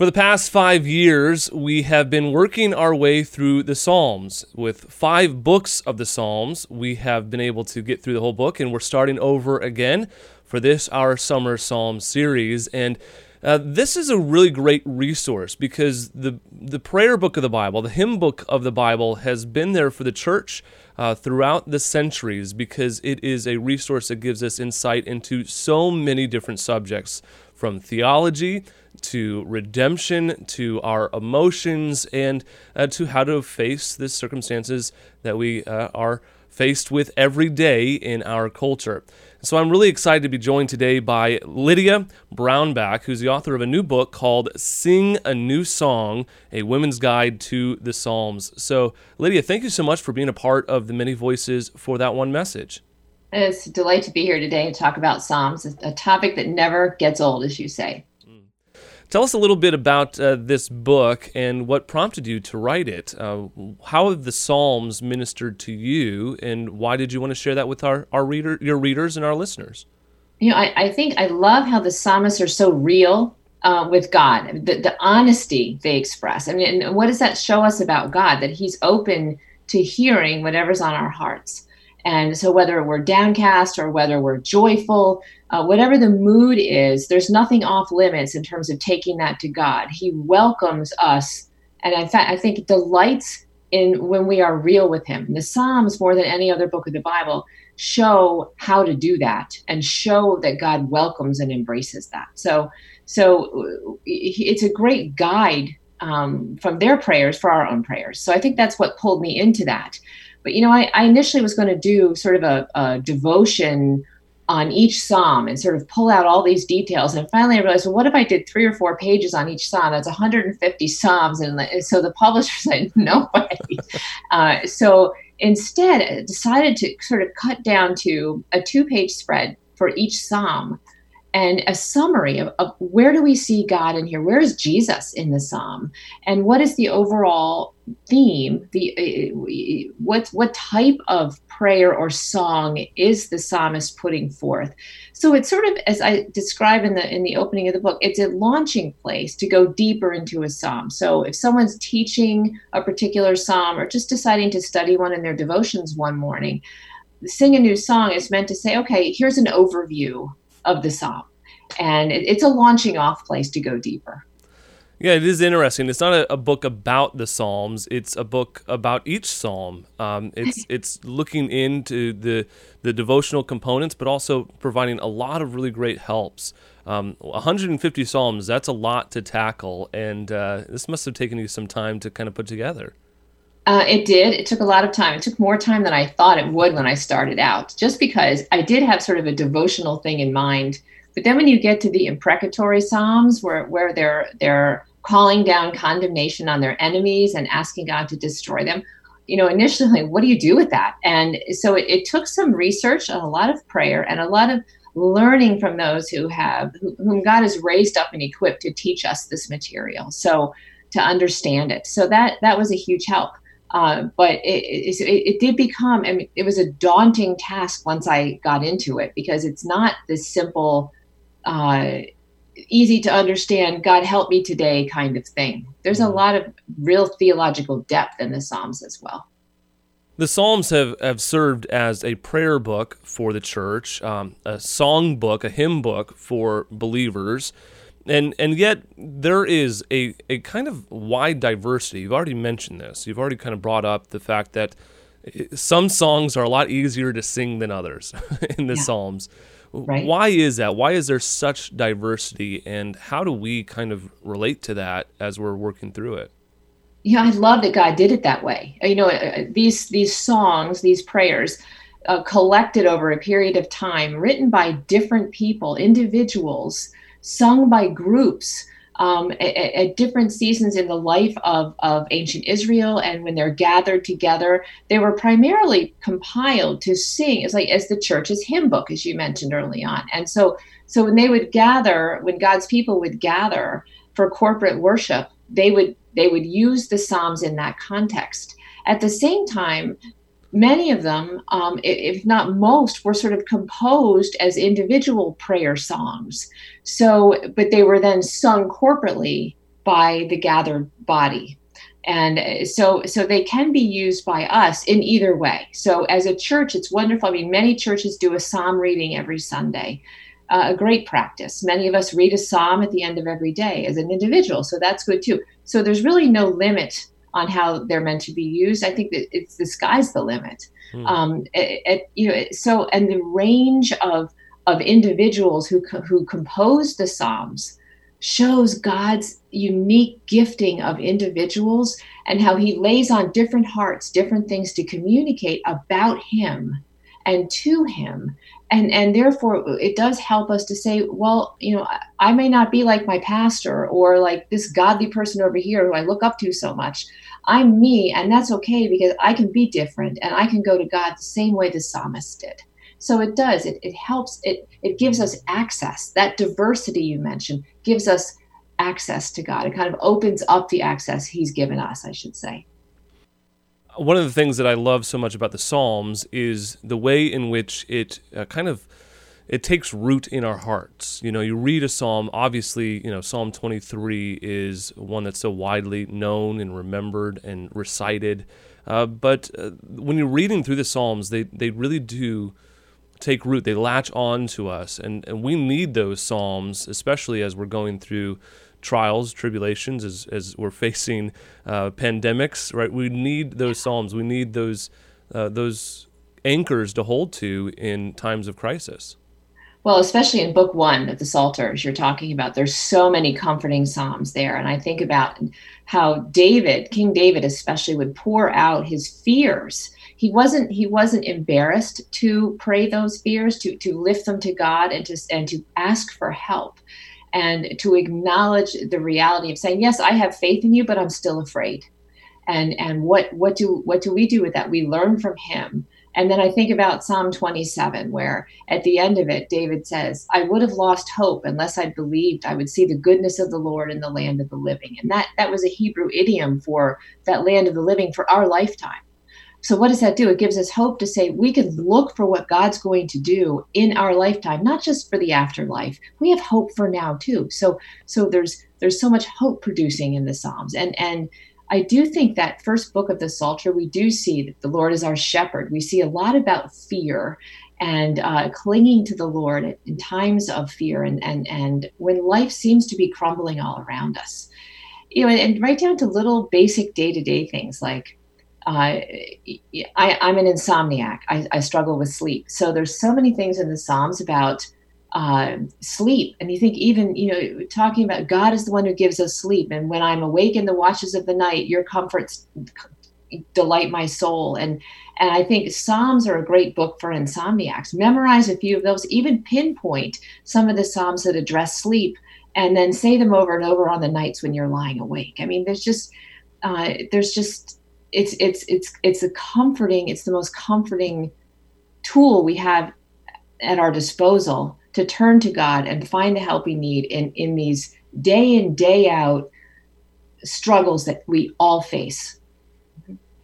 For the past five years, we have been working our way through the Psalms. With five books of the Psalms, we have been able to get through the whole book, and we're starting over again for this, our Summer Psalm series. And uh, this is a really great resource because the, the prayer book of the Bible, the hymn book of the Bible, has been there for the church uh, throughout the centuries because it is a resource that gives us insight into so many different subjects from theology to redemption, to our emotions, and uh, to how to face the circumstances that we uh, are faced with every day in our culture. So I'm really excited to be joined today by Lydia Brownback, who's the author of a new book called Sing a New Song, a women's guide to the Psalms. So, Lydia, thank you so much for being a part of the many voices for that one message. It's a delight to be here today and talk about Psalms, a topic that never gets old, as you say. Tell us a little bit about uh, this book and what prompted you to write it. Uh, how have the Psalms ministered to you, and why did you want to share that with our, our reader, your readers and our listeners? You know, I, I think I love how the psalmists are so real uh, with God, the, the honesty they express. I mean, and what does that show us about God? That He's open to hearing whatever's on our hearts. And so, whether we're downcast or whether we're joyful, uh, whatever the mood is, there's nothing off limits in terms of taking that to God. He welcomes us, and in fact, I think delights in when we are real with Him. The Psalms, more than any other book of the Bible, show how to do that and show that God welcomes and embraces that. So, so it's a great guide um, from their prayers for our own prayers. So I think that's what pulled me into that. But you know, I, I initially was going to do sort of a, a, devotion on each psalm and sort of pull out all these details. And finally, I realized, well, what if I did three or four pages on each psalm? That's 150 psalms, and so the publisher said, no way. uh, so instead, I decided to sort of cut down to a two-page spread for each psalm and a summary of, of, where do we see God in here? Where is Jesus in the psalm? And what is the overall theme? The uh, what what type of prayer or song is the psalmist putting forth? So it's sort of as I describe in the in the opening of the book, it's a launching place to go deeper into a psalm. So if someone's teaching a particular psalm or just deciding to study one in their devotions one morning, sing a new song is meant to say, okay, here's an overview of the psalm. And it, it's a launching off place to go deeper. Yeah, it is interesting. It's not a, a, book about the Psalms. It's a book about each Psalm. Um, it's it's looking into the the devotional components, but also providing a lot of really great helps. Um, 150 Psalms. That's a lot to tackle, and uh, this must have taken you some time to kind of put together. Uh, it did. It took a lot of time. It took more time than I thought it would when I started out, just because I did have sort of a devotional thing in mind. But then when you get to the imprecatory psalms, where where they're they're calling down condemnation on their enemies and asking God to destroy them, you know, initially, what do you do with that? And so it, it took some research and a lot of prayer and a lot of learning from those who have whom God has raised up and equipped to teach us this material. So to understand it. So that that was a huge help. Uh, but it, it, it, did become, I mean, it was a daunting task once I got into it because it's not this simple, uh, easy to understand, God help me today kind of thing. There's a mm-hmm. lot of real theological depth in the Psalms as well. The Psalms have, have served as a prayer book for the church, um, a song book, a hymn book for believers and and yet there is a, a kind of wide diversity. You've already mentioned this. You've already kind of brought up the fact that eh, some songs are a lot easier to sing than others in the yeah. Psalms. Right. Why is that? Why is there such diversity, and how do we kind of relate to that as we're working through it? Yeah, I love that God did it that way. You know, uh, these these songs, these prayers, uh, collected over a period of time, written by different people, individuals sung by groups um, at, at, different seasons in the life of, of ancient Israel and when they're gathered together, they were primarily compiled to sing as like as the church's hymn book, as you mentioned early on. And so so when they would gather, when God's people would gather for corporate worship, they would they would use the Psalms in that context. At the same time, many of them, um, if not most, were sort of composed as individual prayer songs. So, but they were then sung corporately by the gathered body. And uh, so so they can be used by us in either way. So as a church it's wonderful. I mean many churches do a psalm reading every sunday. Uh, a great practice. Many of us read a psalm at the end of every day as an individual so that's good too. So there's really no limit on how they're meant to be used. I think that it's the sky's the limit. Hmm. um, it, it, you know so and the range of of individuals who who compose the psalms shows God's unique gifting of individuals and how he lays on different hearts different things to communicate about him and to him. And and therefore it does help us to say well you know i may not be like my pastor or like this godly person over here who i look up to so much. I'm me and that's okay because i can be different and i can go to god the same way the psalmist did so it does. It, it helps. It it gives us access. That diversity you mentioned gives us access to God. It kind of opens up the access He's given us. I should say. One of the things that I love so much about the Psalms is the way in which it uh, kind of it takes root in our hearts. You know, you read a psalm, obviously, you know, Psalm 23 is one that's so widely known and remembered and recited. Uh, but uh, when you're reading through the Psalms, they, they really do take root, they latch on to us. And, and we need those Psalms, especially as we're going through trials, tribulations, as, as we're facing uh, pandemics, right? We need those Psalms. We need those, uh, those anchors to hold to in times of crisis. Well, especially in book one of the Psalters, you're talking about, there's so many comforting Psalms there. And I think about how David, King David especially, would pour out his fears he wasn't he wasn't embarrassed to pray those fears to to lift them to god and to and to ask for help and to acknowledge the reality of saying yes i have faith in you but i'm still afraid. And and what what do what do we do with that? We learn from him. And then i think about psalm 27 where at the end of it david says i would have lost hope unless i believed i would see the goodness of the lord in the land of the living. And that that was a hebrew idiom for that land of the living for our lifetime so, what does that do? It gives us hope to say we can look for what God's going to do in our lifetime, not just for the afterlife. We have hope for now too. So, so there's there's so much hope producing in the Psalms, and and I do think that first book of the Psalter, we do see that the Lord is our shepherd. We see a lot about fear and uh, clinging to the Lord in times of fear, and and and when life seems to be crumbling all around us, you know, and, and right down to little basic day to day things like uh, I, am an insomniac. I, I, struggle with sleep. So there's so many things in the Psalms about uh, sleep. And you think even, you know, talking about God is the one who gives us sleep. And when I'm awake in the watches of the night, your comforts delight my soul. And and I think Psalms are a great book for insomniacs. Memorize a few of those, even pinpoint some of the Psalms that address sleep, and then say them over and over on the nights when you're lying awake. I mean, there's just uh, there's just it's it's it's it's a comforting it's the most comforting tool we have at our disposal to turn to God and find the help we need in in these day in day out struggles that we all face.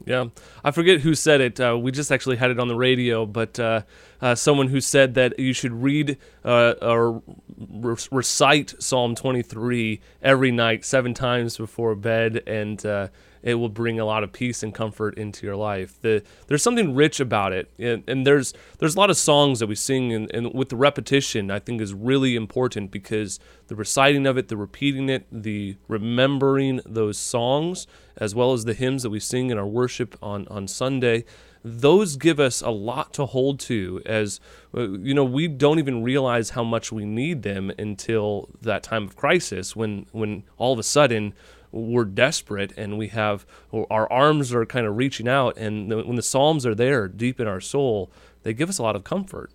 Yeah, I forget who said it. Uh, we just actually had it on the radio, but uh, uh, someone who said that you should read uh, or re- recite Psalm 23 every night, seven times before bed, and uh, it will bring a lot of peace and comfort into your life. The, there's something rich about it, and, and there's there's a lot of songs that we sing, and, and with the repetition, I think is really important because the reciting of it, the repeating it, the remembering those songs, as well as the hymns that we sing in our worship on on Sunday those give us a lot to hold to as uh, you know we don't even realize how much we need them until that time of crisis when when all of a sudden we're desperate and we have our arms are kind of reaching out and when the psalms are there deep in our soul they give us a lot of comfort.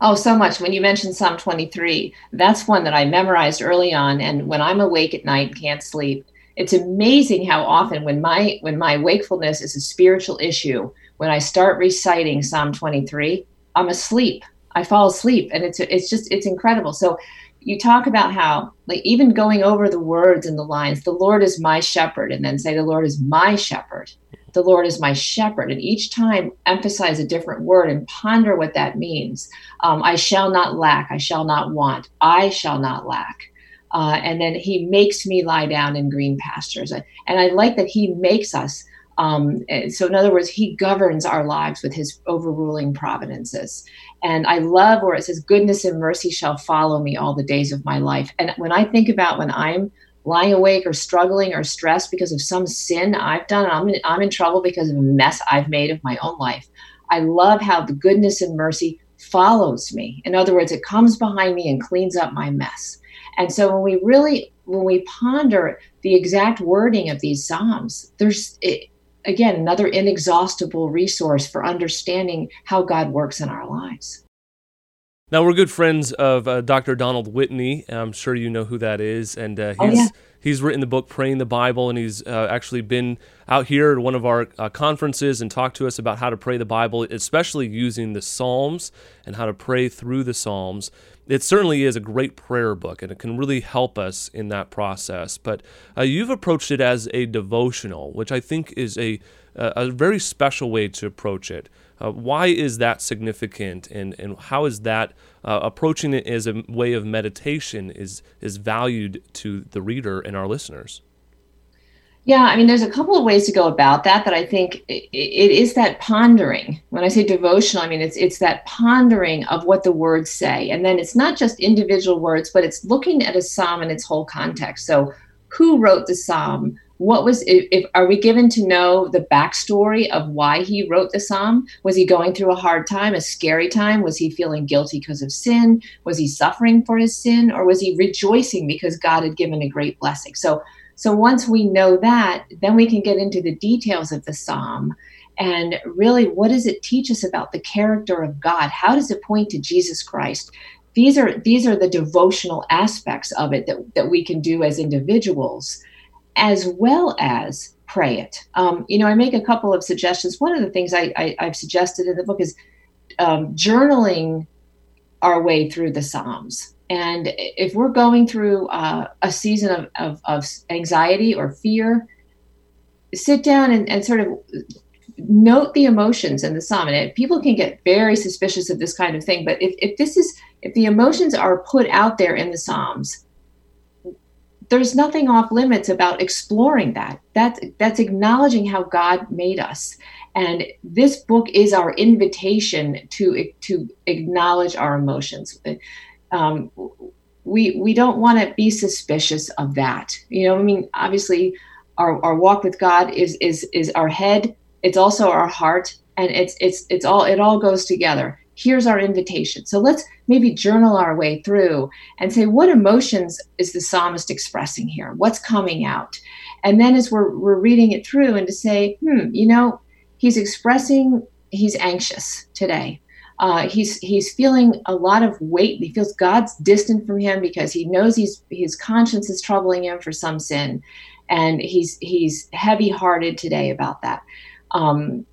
Oh so much. When you mentioned psalm 23 that's one that i memorized early on. And when i'm awake at night and can't sleep it's amazing how often when my when my wakefulness is a spiritual issue when i start reciting psalm 23 i'm asleep. I fall asleep and it's it's just it's incredible. So you talk about how like even going over the words and the lines the lord is my shepherd and then say the lord is my shepherd the lord is my shepherd and each time emphasize a different word and ponder what that means um, i shall not lack i shall not want i shall not lack Uh, and then he makes me lie down in green pastures. And I like that he makes us. Um, so, in other words, he governs our lives with his overruling providences. And I love where it says, Goodness and mercy shall follow me all the days of my life. And when I think about when I'm lying awake or struggling or stressed because of some sin I've done, I'm in, I'm in trouble because of a mess I've made of my own life. I love how the goodness and mercy follows me. In other words, it comes behind me and cleans up my mess. And so when we really when we ponder the exact wording of these psalms, there's it, again another inexhaustible resource for understanding how God works in our lives. Now we're good friends of uh, Dr. Donald Whitney. I'm sure you know who that is, and uh, he's oh, yeah. he's written the book "Praying the Bible," and he's uh, actually been out here at one of our uh, conferences and talk to us about how to pray the Bible, especially using the Psalms and how to pray through the Psalms. It certainly is a great prayer book, and it can really help us in that process. But uh, you've approached it as a devotional, which I think is a a very special way to approach it. Uh, why is that significant, and, and how is that uh, approaching it as a way of meditation is is valued to the reader and our listeners? Yeah, I mean, there's a couple of ways to go about that. That I think it, it is that pondering. When I say devotional, I mean it's it's that pondering of what the words say, and then it's not just individual words, but it's looking at a psalm in its whole context. So, who wrote the psalm? what was if, if, are we given to know the backstory of why he wrote the psalm was he going through a hard time a scary time was he feeling guilty because of sin was he suffering for his sin or was he rejoicing because god had given a great blessing so so once we know that then we can get into the details of the psalm and really what does it teach us about the character of god how does it point to jesus christ these are these are the devotional aspects of it that, that we can do as individuals as well as pray it. Um, you know, I make a couple of suggestions. One of the things I, I, have suggested in the book is um, journaling our way through the Psalms. And if we're going through uh, a season of, of, of, anxiety or fear, sit down and, and, sort of note the emotions in the psalm. And people can get very suspicious of this kind of thing, but if, if this is if the emotions are put out there in the psalms, there's nothing off limits about exploring that. That's that's acknowledging how God made us. And this book is our invitation to to acknowledge our emotions. Um, we we don't want to be suspicious of that. You know, I mean, obviously, our, our walk with God is is is our head. It's also our heart, and it's it's it's all it all goes together here's our invitation. So let's maybe journal our way through and say, what emotions is the psalmist expressing here? What's coming out? And then as we're, we're reading it through and to say, hmm, you know, he's expressing, he's anxious today. Uh, he's he's feeling a lot of weight. He feels God's distant from him because he knows he's his conscience is troubling him for some sin, and he's he's heavy hearted today about that. Um,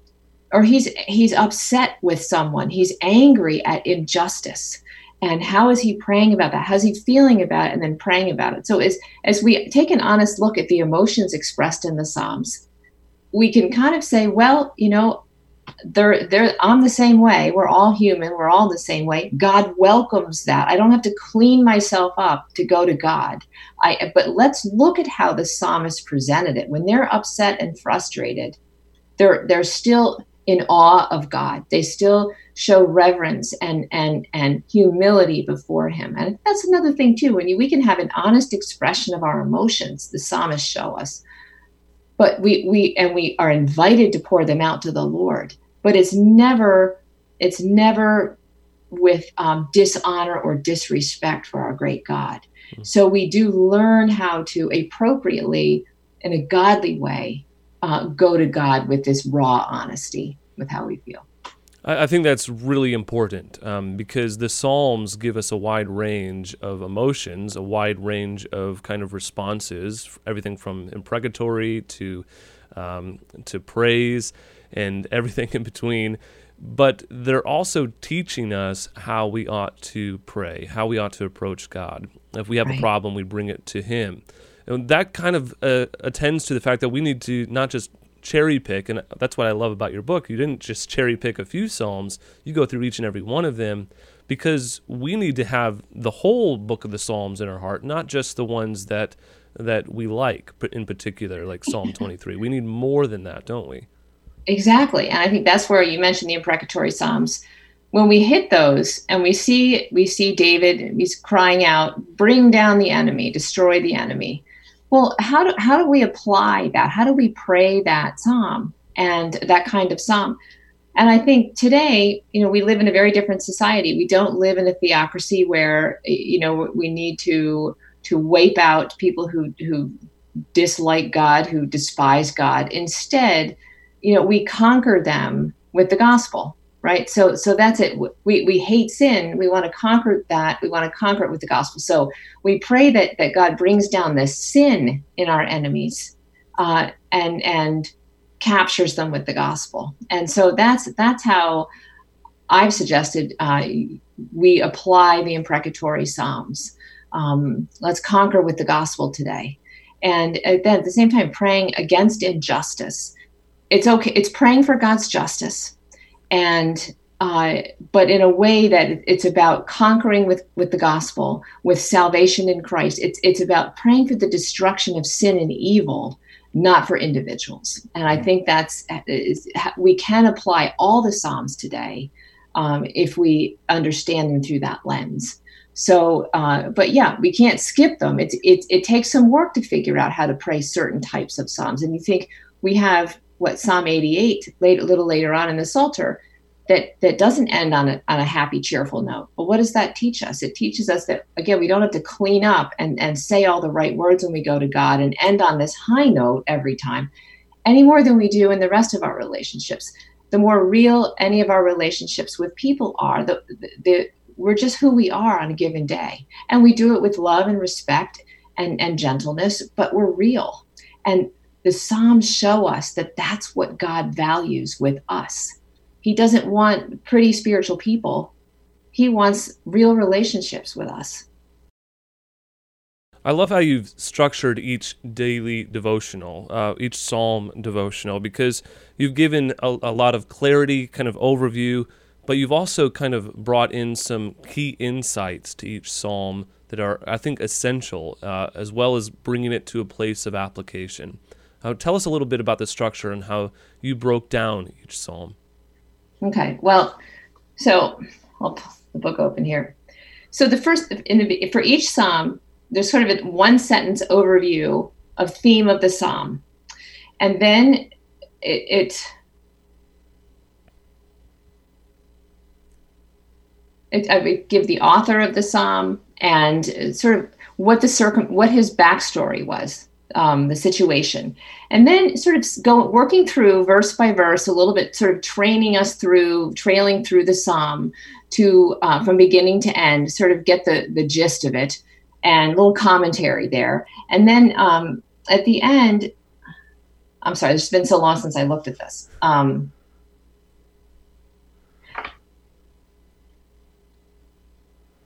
or he's he's upset with someone he's angry at injustice and how is he praying about that how's he feeling about it and then praying about it so as as we take an honest look at the emotions expressed in the psalms we can kind of say well you know they're they're I'm the same way we're all human we're all the same way god welcomes that i don't have to clean myself up to go to god i but let's look at how the psalmist presented it when they're upset and frustrated they're they're still in awe of God. They still show reverence and and and humility before Him. And that's another thing too. When you, we can have an honest expression of our emotions, the psalmists show us. But we we and we are invited to pour them out to the Lord. But it's never it's never with um, dishonor or disrespect for our great God. Mm-hmm. So we do learn how to appropriately, in a godly way, uh, go to God with this raw honesty with how we feel. I, think that's really important um, because the Psalms give us a wide range of emotions, a wide range of kind of responses, everything from imprecatory to um, to praise and everything in between. But they're also teaching us how we ought to pray, how we ought to approach God. If we have right. a problem, we bring it to Him. And that kind of uh, attends to the fact that we need to not just cherry pick, and that's what I love about your book. You didn't just cherry pick a few psalms; you go through each and every one of them. because we need to have the whole book of the Psalms in our heart, not just the ones that that we like in particular, like Psalm 23. We need more than that, don't we? Exactly. And I think that's where you mentioned the imprecatory Psalms. When we hit those and we see we see David, he's crying out, bring down the enemy, destroy the enemy. Well, how do how do we apply that? How do we pray that psalm and that kind of psalm? And I think today, you know, we live in a very different society. We don't live in a theocracy where, you know, we need to to wipe out people who who dislike God, who despise God. Instead, you know, we conquer them with the gospel, right? So so that's it. We we hate sin. We want to conquer that. We want to conquer it with the gospel. So we pray that that God brings down the sin in our enemies, uh, and and captures them with the gospel. And so that's that's how I've suggested uh, we apply the imprecatory psalms. Um, let's conquer with the gospel today, and then at the same time praying against injustice. It's okay. It's praying for God's justice, and uh, but in a way that it's about conquering with with the gospel, with salvation in Christ. It's it's about praying for the destruction of sin and evil, not for individuals. And I think that's is, we can apply all the Psalms today um, if we understand them through that lens. So, uh, but yeah, we can't skip them. It's it, it takes some work to figure out how to pray certain types of Psalms. And you think we have what Psalm 88, late, a little later on in the Psalter, that that doesn't end on a, on a happy cheerful note. But what does that teach us? It teaches us that again we don't have to clean up and and say all the right words when we go to god and end on this high note every time any more than we do in the rest of our relationships. The more real any of our relationships with people are the, the, the we're just who we are on a given day. And we do it with love and respect and and gentleness but we're real. And the psalms show us that that's what god values with us he doesn't want pretty spiritual people. He wants real relationships with us. I love how you've structured each daily devotional, uh, each psalm devotional, because you've given a, a, lot of clarity, kind of overview, but you've also kind of brought in some key insights to each psalm that are, I think, essential, uh, as well as bringing it to a place of application. Tell us a little bit about the structure and how you broke down each psalm. Okay. Well, so I'll pull the book open here. So the first the for each psalm, there's sort of a one sentence overview of theme of the psalm, and then it, it It, I would give the author of the psalm and sort of what the circum what his backstory was um, the situation. And then sort of go working through verse by verse a little bit sort of training us through trailing through the psalm to uh, from beginning to end sort of get the the gist of it and a little commentary there. And then um, at the end i'm sorry it's been so long since i looked at this. Um,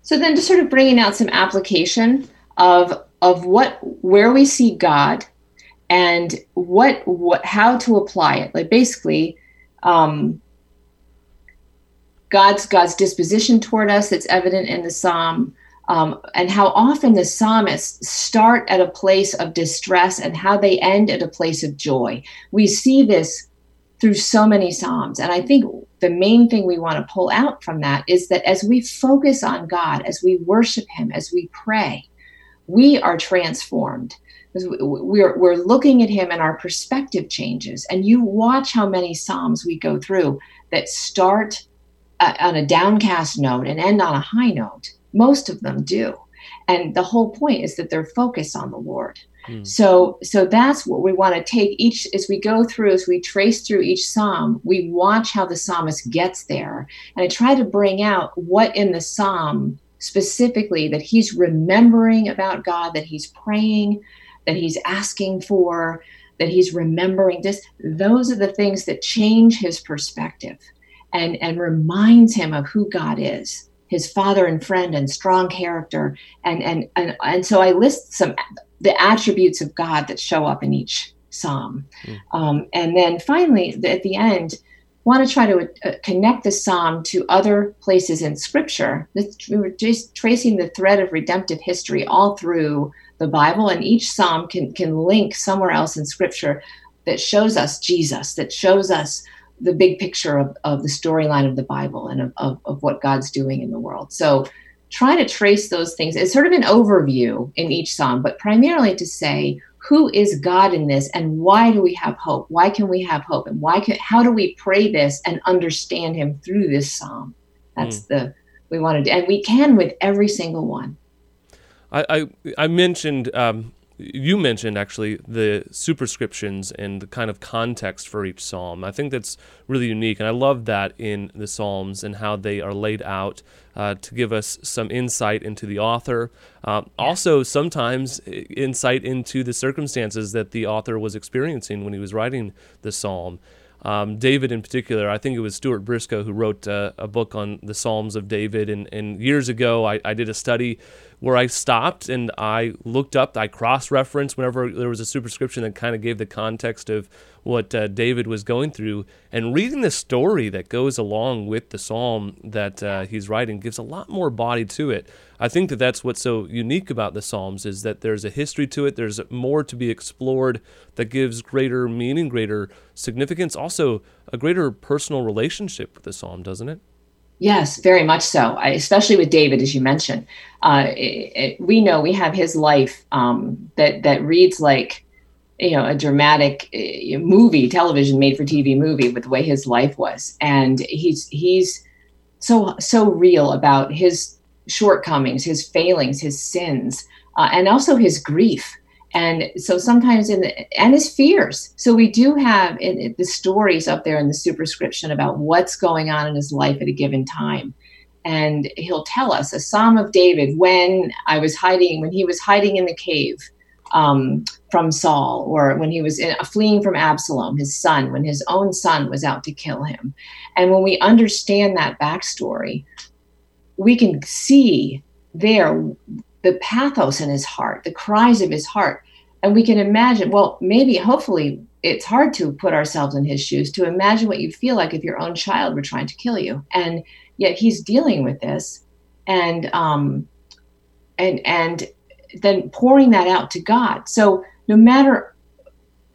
so then just sort of bringing out some application of of what where we see God and what what how to apply it. Like basically, um, God's God's disposition toward us that's evident in the psalm. Um, and how often the psalmists start at a place of distress and how they end at a place of joy. We see this through so many psalms. And I think the main thing we want to pull out from that is that as we focus on God, as we worship Him, as we pray, we are transformed. We're, we're looking at him and our perspective changes. And you watch how many psalms we go through that start uh, on a downcast note and end on a high note. Most of them do. And the whole point is that they're focused on the lord. Hmm. so so that's what we want to take each as we go through as we trace through each psalm we watch how the psalmist gets there. And i try to bring out what in the psalm specifically that he's remembering about God, that he's praying, that he's asking for, that he's remembering this. Those are the things that change his perspective and, and reminds him of who God is, his father and friend and strong character. And, and, and, and so I list some the attributes of God that show up in each psalm. Mm. Um, and then finally, at the end, want to try to uh, connect the psalm to other places in scripture. We were just tracing the thread of redemptive history all through the Bible, and each psalm can, can link somewhere else in scripture that shows us Jesus, that shows us the big picture of, of the storyline of the Bible and of, of, of what God's doing in the world. So try to trace those things. It's sort of an overview in each psalm, but primarily to say, who is God in this and why do we have hope? Why can we have hope? And why can how do we pray this and understand him through this psalm? That's mm. the we want to do and we can with every single one. I I, I mentioned um, you mentioned actually the superscriptions and the kind of context for each psalm. I think that's really unique, and I love that in the psalms and how they are laid out uh, to give us some insight into the author. Uh, also, sometimes insight into the circumstances that the author was experiencing when he was writing the psalm. Um, David, in particular, I think it was Stuart Briscoe who wrote uh, a book on the Psalms of David. And, and years ago, I, I, did a study where I stopped and I looked up, I cross referenced whenever there was a superscription that kind of gave the context of what uh, David was going through. And reading the story that goes along with the psalm that uh, he's writing gives a lot more body to it. I think that that's what's so unique about the Psalms is that there's a history to it. There's more to be explored that gives greater meaning, greater significance, also a greater personal relationship with the Psalm, doesn't it? Yes, very much so. I, especially with David, as you mentioned, uh, it, it, we know we have his life um, that that reads like you know a dramatic uh, movie, television made for TV movie with the way his life was, and he's he's so so real about his shortcomings, his failings, his sins, uh, and also his grief. And so sometimes in the, and his fears. So we do have in, in the stories up there in the superscription about what's going on in his life at a given time. And he'll tell us a Psalm of David when I was hiding, when he was hiding in the cave um, from Saul, or when he was in, fleeing from Absalom, his son, when his own son was out to kill him. And when we understand that backstory, we can see there the pathos in his heart, the cries of his heart. And we can imagine, well, maybe, hopefully, it's hard to put ourselves in his shoes to imagine what you feel like if your own child were trying to kill you. And yet he's dealing with this and, um, and, and then pouring that out to God. So no matter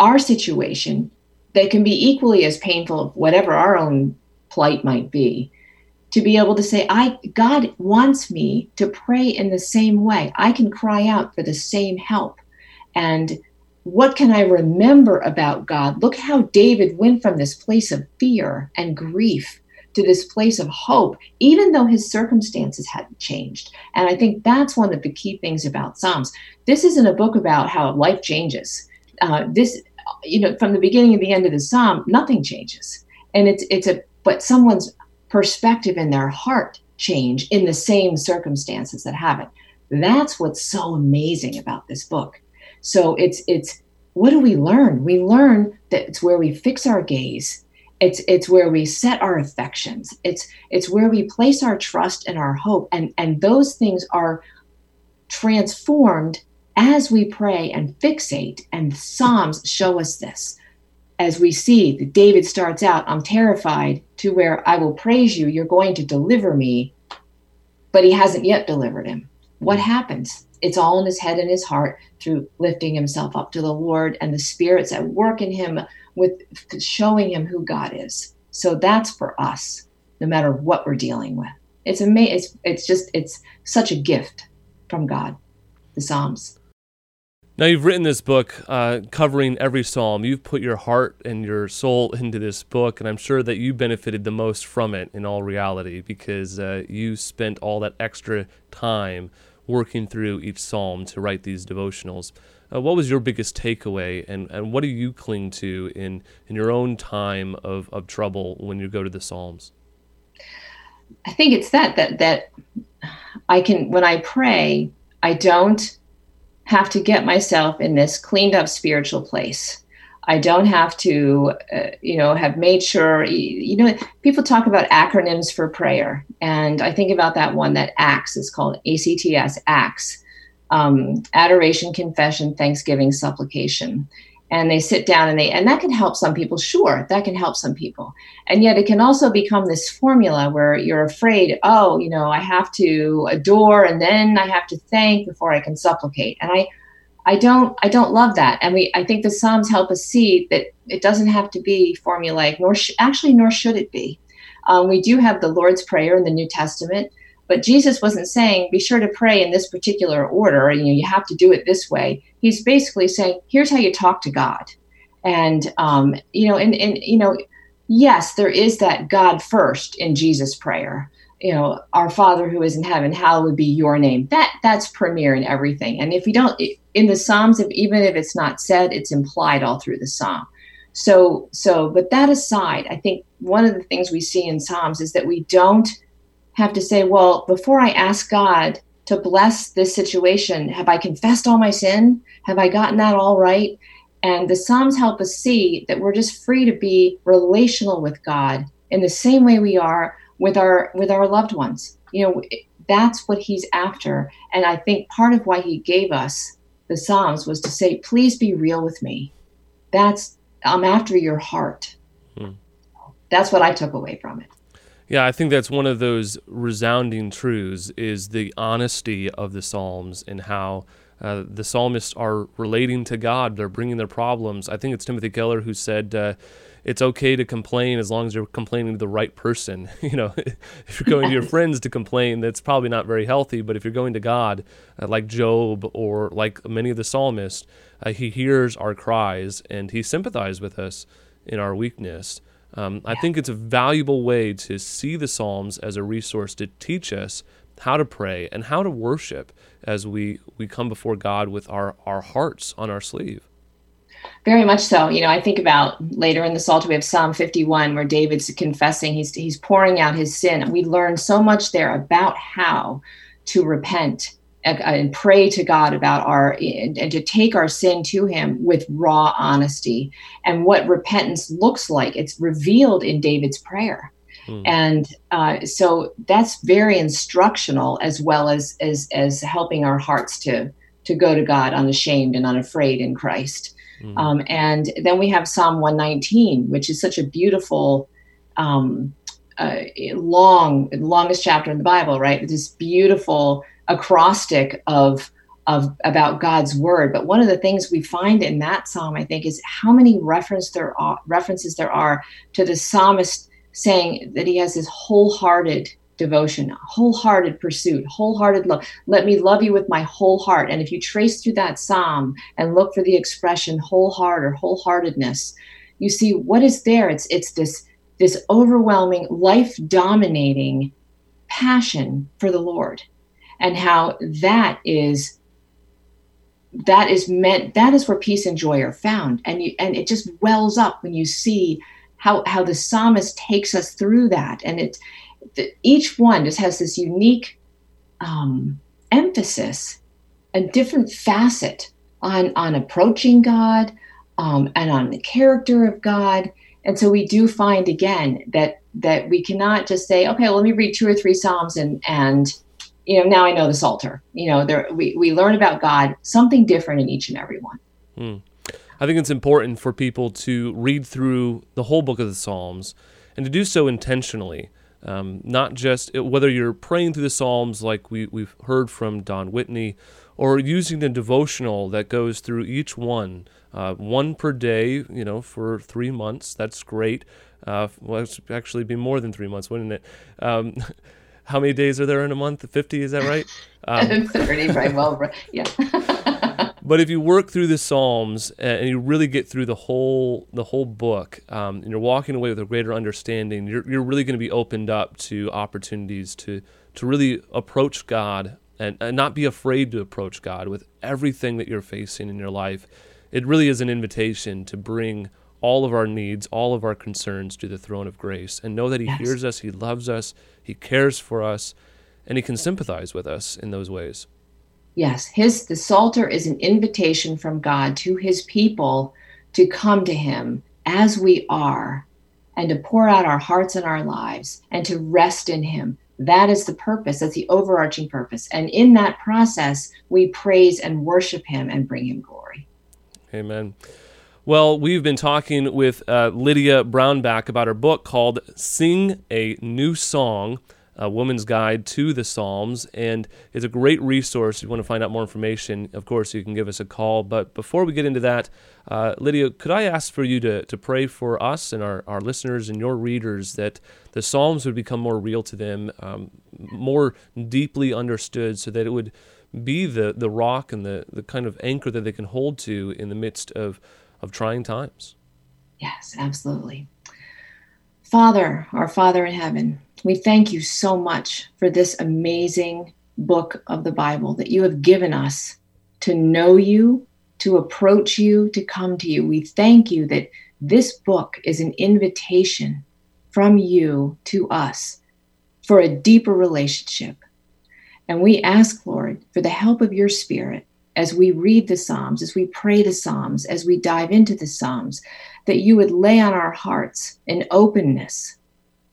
our situation, they can be equally as painful, whatever our own plight might be to be able to say i god wants me to pray in the same way. I can cry out for the same help. And what can i remember about god? Look how david went from this place of fear and grief to this place of hope even though his circumstances hadn't changed. And i think that's one of the key things about psalms. This isn't a book about how life changes. Uh, this you know from the beginning to the end of the psalm nothing changes. And it's it's a but someone's perspective in their heart change in the same circumstances that happen. That's what's so amazing about this book. So it's it's what do we learn? We learn that it's where we fix our gaze. It's it's where we set our affections. It's it's where we place our trust and our hope. And and those things are transformed as we pray and fixate. And Psalms show us this as we see that David starts out, I'm terrified, to where I will praise you, you're going to deliver me, but he hasn't yet delivered him. What mm. happens? It's all in his head and his heart through lifting himself up to the Lord and the spirits at work in him with showing him who God is. So that's for us, no matter what we're dealing with. It's amazing. It's, it's just, it's such a gift from God, the Psalms. Now, you've written this book uh, covering every psalm. You've put your heart and your soul into this book, and I'm sure that you benefited the most from it in all reality because uh, you spent all that extra time working through each psalm to write these devotionals. Uh, what was your biggest takeaway, and, and what do you cling to in, in your own time of, of trouble when you go to the psalms? I think it's that that that I can when I pray, I don't have to get myself in this cleaned up spiritual place. I don't have to, uh, you know, have made sure, you know, people talk about acronyms for prayer. And I think about that one that ACTS is called ACTS, ACTS, um, Adoration, Confession, Thanksgiving, Supplication. And they sit down and they and that can help some people sure that can help some people. And yet it can also become this formula where you're afraid oh you know i have to adore and then i have to thank before i can supplicate. And i i don't i don't love that. And we i think the psalms help us see that it doesn't have to be formulaic nor sh- actually nor should it be. Um, we do have the lord's prayer in the new testament but Jesus wasn't saying, be sure to pray in this particular order, and you, know, you have to do it this way. He's basically saying, here's how you talk to God. And, um, you know, and, and, you know, yes, there is that God first in Jesus' prayer. You know, our Father who is in heaven, hallowed be your name. That that's premier in everything. And if you don't in the Psalms, if even if it's not said, it's implied all through the Psalm. So so, but that aside, I think one of the things we see in Psalms is that we don't have to say, well, before I ask God to bless this situation, have I confessed all my sin? Have I gotten that all right? And the Psalms help us see that we're just free to be relational with God in the same way we are with our with our loved ones. You know, that's what he's after. And I think part of why he gave us the Psalms was to say, please be real with me. That's I'm after your heart. Hmm. That's what I took away from it. Yeah, I think that's one of those resounding truths is the honesty of the Psalms and how uh, the psalmists are relating to God. They're bringing their problems. I think it's Timothy Keller who said, uh, it's okay to complain as long as you're complaining to the right person. you know, if you're going to your friends to complain, that's probably not very healthy. But if you're going to God, uh, like Job or like many of the psalmists, uh, He hears our cries and He sympathizes with us in our weakness. Um, I think it's a valuable way to see the Psalms as a resource to teach us how to pray and how to worship as we, we come before God with our, our hearts on our sleeve. Very much so. You know, I think about later in the Psalter, we have Psalm 51 where David's confessing, he's, he's pouring out his sin. We learn so much there about how to repent and pray to God about our and, to take our sin to Him with raw honesty and what repentance looks like. It's revealed in David's prayer. Hmm. And uh, so that's very instructional as well as, as as helping our hearts to to go to God unashamed and unafraid in Christ. Hmm. Um, and then we have Psalm 119, which is such a beautiful, um, uh, long, longest chapter in the Bible, right? This beautiful acrostic of of about God's word. But one of the things we find in that psalm, I think, is how many reference there are, references there are to the psalmist saying that he has this wholehearted devotion, wholehearted pursuit, wholehearted love. Let me love you with my whole heart. And if you trace through that psalm and look for the expression whole heart or wholeheartedness, you see what is there. It's it's this this overwhelming, life dominating passion for the Lord and how that is that is meant that is where peace and joy are found. And you and it just wells up when you see how how the psalmist takes us through that. And it the, each one just has this unique um, emphasis a different facet on on approaching god um, and on the character of god. And so we do find again that that we cannot just say okay well let me read two or three psalms and and you know, now I know the Psalter. You know, there we, we learn about God, something different in each and every one. Hmm. I think it's important for people to read through the whole book of the Psalms and to do so intentionally. Um, not just whether you're praying through the Psalms like we, we've heard from Don Whitney, or using the devotional that goes through each one, uh, one per day, you know, for three months. That's great. Uh, well, it's actually be more than three months, wouldn't it? Um, how many days are there in a month? 50, is that right? Um, 30, right? Well, yeah. but if you work through the Psalms and you really get through the whole the whole book, um, and you're walking away with a greater understanding, you're, you're really going to be opened up to opportunities to to really approach God and, and not be afraid to approach God with everything that you're facing in your life. It really is an invitation to bring all of our needs, all of our concerns to the throne of grace and know that He yes. hears us, He loves us, He cares for us, and He can sympathize with us in those ways. Yes, his the Psalter is an invitation from God to his people to come to him as we are and to pour out our hearts and our lives and to rest in him. That is the purpose. That's the overarching purpose. And in that process, we praise and worship him and bring him glory. Amen. Well, we've been talking with uh, Lydia Brownback about her book called Sing a New Song a woman's guide to the Psalms, and it's a great resource. If you want to find out more information, of course, you can give us a call. But before we get into that, uh, Lydia, could I ask for you to, to pray for us and our, our listeners and your readers that the Psalms would become more real to them, um, more deeply understood, so that it would be the, the rock and the, the kind of anchor that they can hold to in the midst of, of trying times? Yes, absolutely. Father, our Father in heaven, we thank you so much for this amazing book of the Bible that you have given us to know you, to approach you, to come to you. We thank you that this book is an invitation from you to us for a deeper relationship. And we ask, Lord, for the help of your Spirit as we read the Psalms, as we pray the Psalms, as we dive into the Psalms, that you would lay on our hearts an openness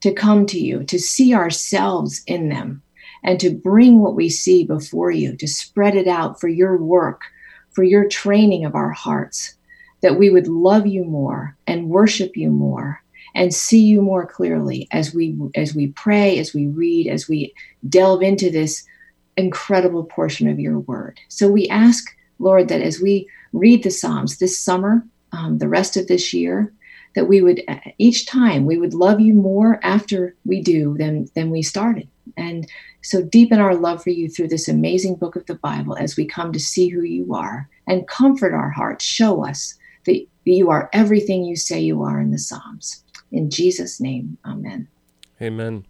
to come to you, to see ourselves in them, and to bring what we see before you, to spread it out for your work, for your training of our hearts, that we would love you more and worship you more and see you more clearly as we as we pray as we read as we delve into this incredible portion of your word. So we ask lord that as we read the psalms this summer um, the rest of this year that we would uh, each time we would love you more after we do than than we started. And so deepen our love for you through this amazing book of the bible as we come to see who you are and comfort our hearts. Show us that you are everything you say you are in the psalms. In jesus name amen. Amen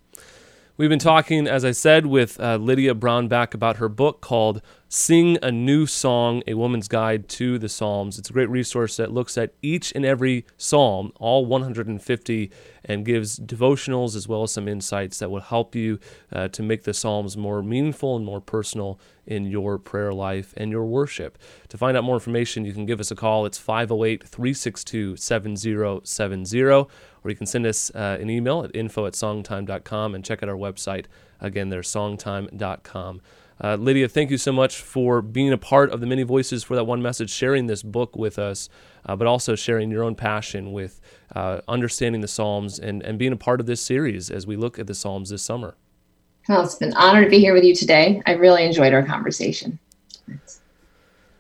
We've been talking, as I said, with uh, Lydia Brownback about her book called Sing a New Song A Woman's Guide to the Psalms. It's a great resource that looks at each and every psalm, all 150, and gives devotionals as well as some insights that will help you uh, to make the Psalms more meaningful and more personal in your prayer life and your worship. To find out more information, you can give us a call. It's 508 362 7070, or you can send us uh, an email at info at songtime.com and check out our website. Again, there's songtime.com. Uh, Lydia, thank you so much for being a part of the many voices for that one message, sharing this book with us, uh, but also sharing your own passion with uh, understanding the Psalms and, and being a part of this series as we look at the Psalms this summer. Well, it's been an honor to be here with you today. I really enjoyed our conversation. Thanks.